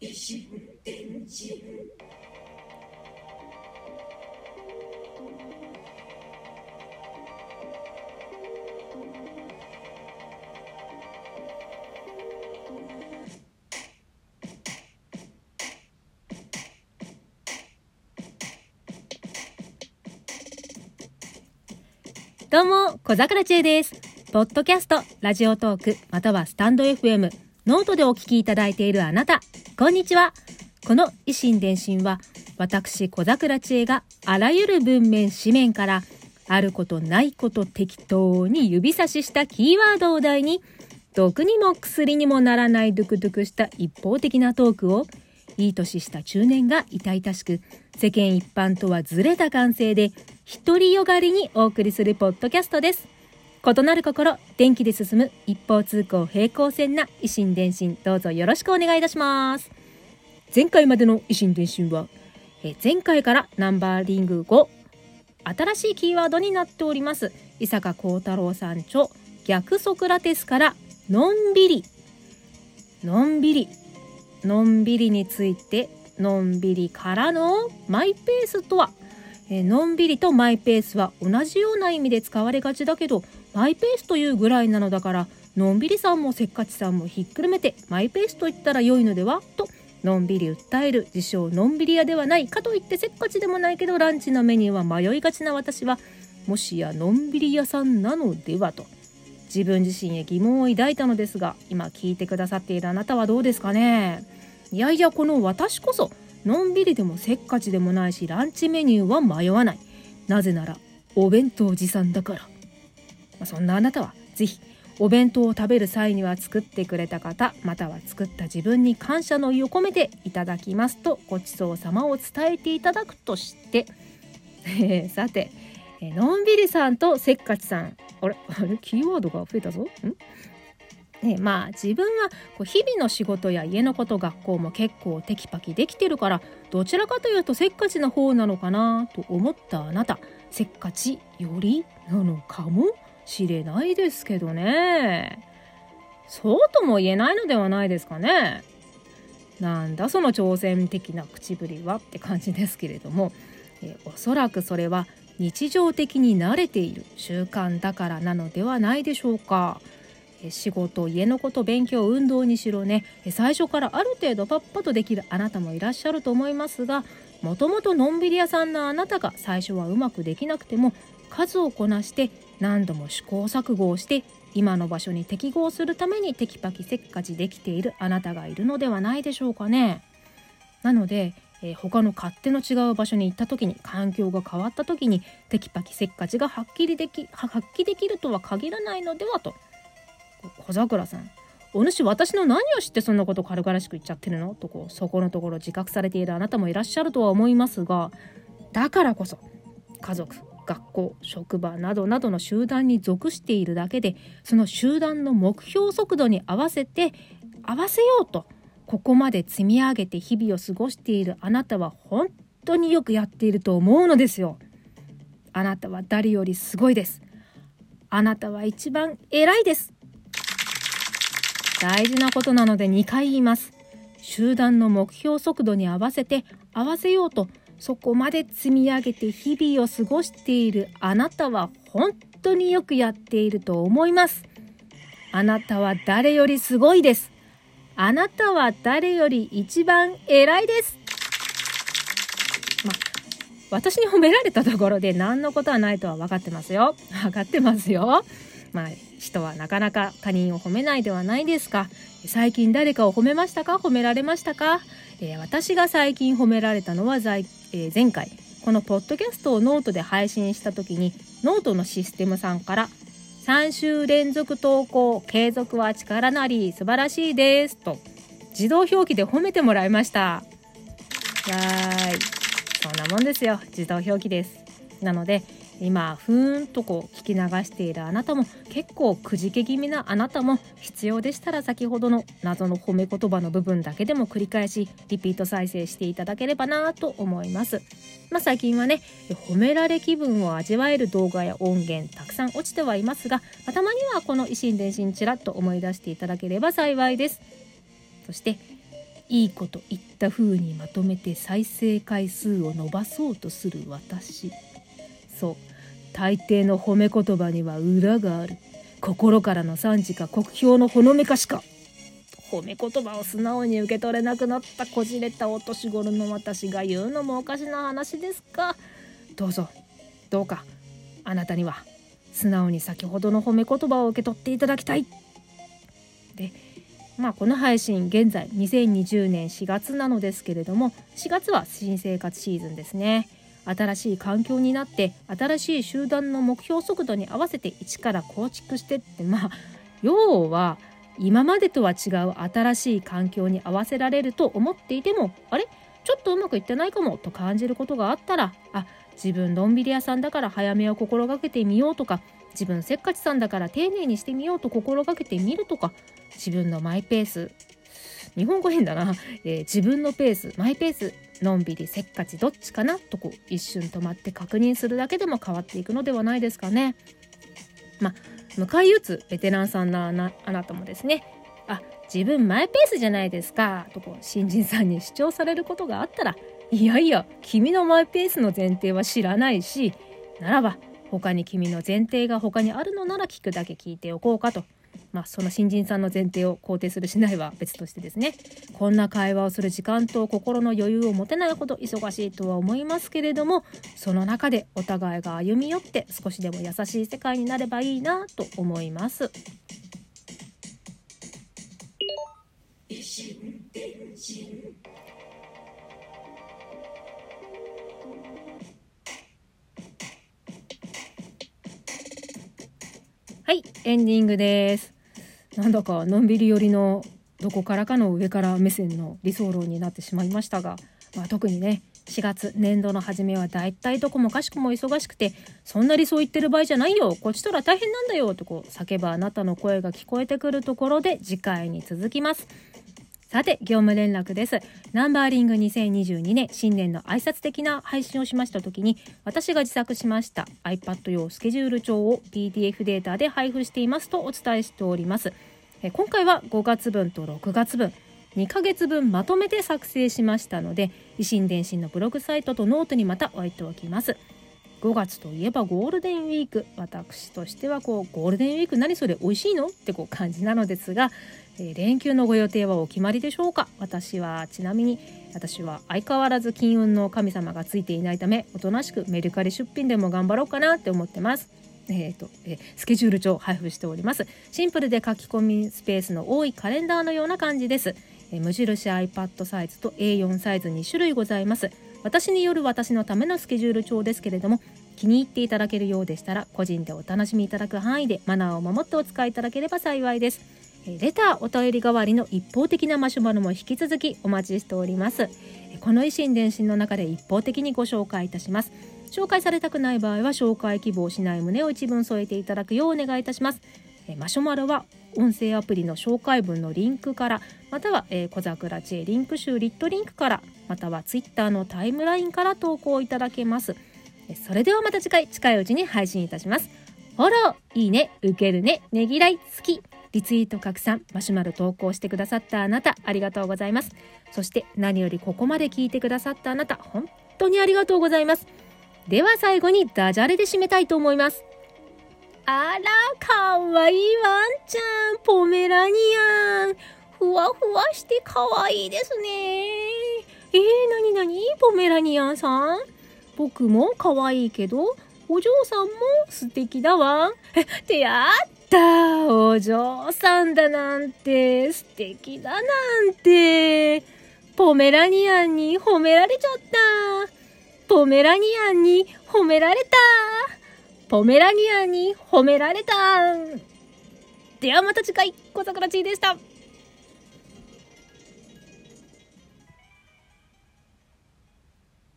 It's secret. どうも、小桜知恵です。ポッドキャスト、ラジオトーク、またはスタンド FM、ノートでお聞きいただいているあなた、こんにちは。この維新伝心は、私、小桜知恵があらゆる文面、紙面から、あることないこと適当に指差ししたキーワードを題に、毒にも薬にもならないドクドクした一方的なトークを、いい年した中年が痛々しく、世間一般とはずれた感性で、独りよがりにお送りするポッドキャストです。異なる心、電気で進む一方通行平行線な維新伝心、どうぞよろしくお願いいたします。前回までの維新伝心は、え前回からナンバーリング5、新しいキーワードになっております。伊坂幸太郎さん著、逆ソクラテスから、のんびり。のんびり。のんびりについて、のんびりからのマイペースとは？えーのんびりとマイペースは同じような意味で使われがちだけどマイペースというぐらいなのだからのんびりさんもせっかちさんもひっくるめてマイペースと言ったら良いのでは？とのんびり訴える自称のんびり屋ではないかといってせっかちでもないけどランチのメニューは迷いがちな私はもしやのんびり屋さんなのではと。自分自身へ疑問を抱いたのですが今聞いてくださっているあなたはどうですかね？いやいやこの私こそのんびりでもせっかちでもないしランチメニューは迷わない。なぜならお弁当持参だから、まあ、そんなあなたはぜひお弁当を食べる際には作ってくれた方または作った自分に感謝の意を込めていただきますとごちそうさまを伝えていただくとして、さて、のんびりさんとせっかちさん。あれ？あれ？キーワードが増えたぞ。ん？ね、まあ自分はこう日々の仕事や家のこと学校も結構テキパキできてるからどちらかというとせっかちな方なのかなと思ったあなた。せっかちよりなのかもしれないですけどね。そうとも言えないのではないですかね。なんだその挑戦的な口ぶりはって感じですけれども、えおそらくそれは日常的に慣れている習慣だからなのではないでしょうか。仕事家のこと勉強運動にしろね最初からある程度パッパとできるあなたもいらっしゃると思いますがもともとのんびり屋さんのあなたが最初はうまくできなくても数をこなして何度も試行錯誤をして今の場所に適合するためにテキパキせっかちできているあなたがいるのではないでしょうかね。なので、えー他の勝手の違う場所に行った時に環境が変わった時にテキパキせっかちがはっきりできは発揮できるとは限らないのではと小桜さんお主私の何を知ってそんなこと軽々しく言っちゃってるの？とこうそこのところ自覚されているあなたもいらっしゃるとは思いますがだからこそ家族学校職場などなどの集団に属しているだけでその集団の目標速度に合わせて合わせようとここまで積み上げて日々を過ごしているあなたは本当によくやっていると思うのですよ。あなたは誰よりすごいです。あなたは一番偉いです。大事なことなので2回言います。集団の目標速度に合わせて合わせようとそこまで積み上げて日々を過ごしているあなたは本当によくやっていると思います。あなたは誰よりすごいです。あなたは誰より一番偉いです。ま私に褒められたところで何のことはないとは分かってますよ。分かってますよ。まあ人はなかなか他人を褒めないではないですか。最近誰かを褒めましたか？褒められましたか、えー私が最近褒められたのは在、えー前回。このポッドキャストをノートで配信した時にノートのシステムさんから3週連続投稿継続は力なり素晴らしいですと自動表記で褒めてもらいました。わーい。そんなもんですよ。自動表記です。なので、今ふーんとこう聞き流しているあなたも結構くじけ気味なあなたも必要でしたら先ほどの謎の褒め言葉の部分だけでも繰り返しリピート再生していただければなと思います。まあ、最近はね褒められ気分を味わえる動画や音源たくさん落ちてはいますが、まあ、たまにはこの維新伝心ちらっと思い出していただければ幸いです。そしていいこと言った風にまとめて再生回数を伸ばそうとする私そう大抵の褒め言葉には裏がある。心からの賛辞か酷評のほのめかしか。褒め言葉を素直に受け取れなくなったこじれたお年頃の私が言うのもおかしな話ですか。どうぞ。どうか。あなたには素直に先ほどの褒め言葉を受け取っていただきたい。でまあこの配信現在2020年4月なのですけれども4月は新生活シーズンですね。新しい環境になって新しい集団の目標速度に合わせて一から構築してってまあ要は今までとは違う新しい環境に合わせられると思っていてもあれ？ちょっとうまくいってないかもと感じることがあったらあ自分のんびり屋さんだから早めを心がけてみようとか自分せっかちさんだから丁寧にしてみようと心がけてみるとか自分のマイペース。日本語変だな、えー、自分のペース。マイペース。のんびりせっかちどっちかな？とこう一瞬止まって確認するだけでも変わっていくのではないですかね。まあ迎え撃つベテランさんのあなあなたもですねあ自分マイペースじゃないですかとこう新人さんに主張されることがあったらいやいや君のマイペースの前提は知らないしならば他に君の前提が他にあるのなら聞くだけ聞いておこうかと。まあ、その新人さんの前提を肯定するしないは別としてですねこんな会話をする時間と心の余裕を持てないほど忙しいとは思いますけれどもその中でお互いが歩み寄って少しでも優しい世界になればいいなと思います。はい、エンディングです。なんだかのんびり寄りのどこからかの上から目線の理想論になってしまいましたが、まあ、特にね4月年度の初めはだいたいどこもかしくも忙しくてそんな理想言ってる場合じゃないよこっちとら大変なんだよとこう叫ばあなたの声が聞こえてくるところで次回に続きます。さて、業務連絡です。ナンバーリング2022年新年の挨拶的な配信をしました時に、私が自作しました iPad 用スケジュール帳を PDF データで配布していますとお伝えしております。え今回は5月分と6月分、2ヶ月分まとめて作成しましたので、維新伝心のブログサイトとノートにまた置いておきます。5月といえばゴールデンウィーク。私としてはこうゴールデンウィーク何それ美味しいのってこう感じなのですが、えー、連休のご予定はお決まりでしょうか？私はちなみに私は相変わらず金運の神様がついていないためおとなしくメルカリ出品でも頑張ろうかなって思ってます。えーとえー、スケジュール帳配布しております。シンプルで書き込みスペースの多いカレンダーのような感じです、えー、無印 iPad サイズと A4 サイズ2種類ございます。私による私のためのスケジュール帳ですけれども気に入っていただけるようでしたら個人でお楽しみいただく範囲でマナーを守ってお使いいただければ幸いです。レターお便り代わりの一方的なマシュマロも引き続きお待ちしております。この維新伝心の中で一方的にご紹介いたします。紹介されたくない場合は紹介希望しない旨を一文添えていただくようお願いいたします。マシュマロは音声アプリの紹介文のリンクからまたは、えー、小桜知恵リンク集リットリンクからまたはツイッターのタイムラインから投稿いただけます。それではまた次回近いうちに配信いたします。フォローいいね受けるねねぎらい好き。リツイート拡散マシュマロ投稿してくださったあなたありがとうございます。そして何よりここまで聞いてくださったあなた本当にありがとうございます。では最後にダジャレで締めたいと思います。あら、かわいいワンちゃん、ポメラニアン。ふわふわしてかわいいですね。えー、なになに？ポメラニアンさん？僕もかわいいけど、お嬢さんも素敵だわ。え、ってやったお嬢さんだなんて、素敵だなんて。ポメラニアンに褒められちゃった。ポメラニアンに褒められた。ポメラニアンに褒められた。ではまた次回、小桜ちーでした。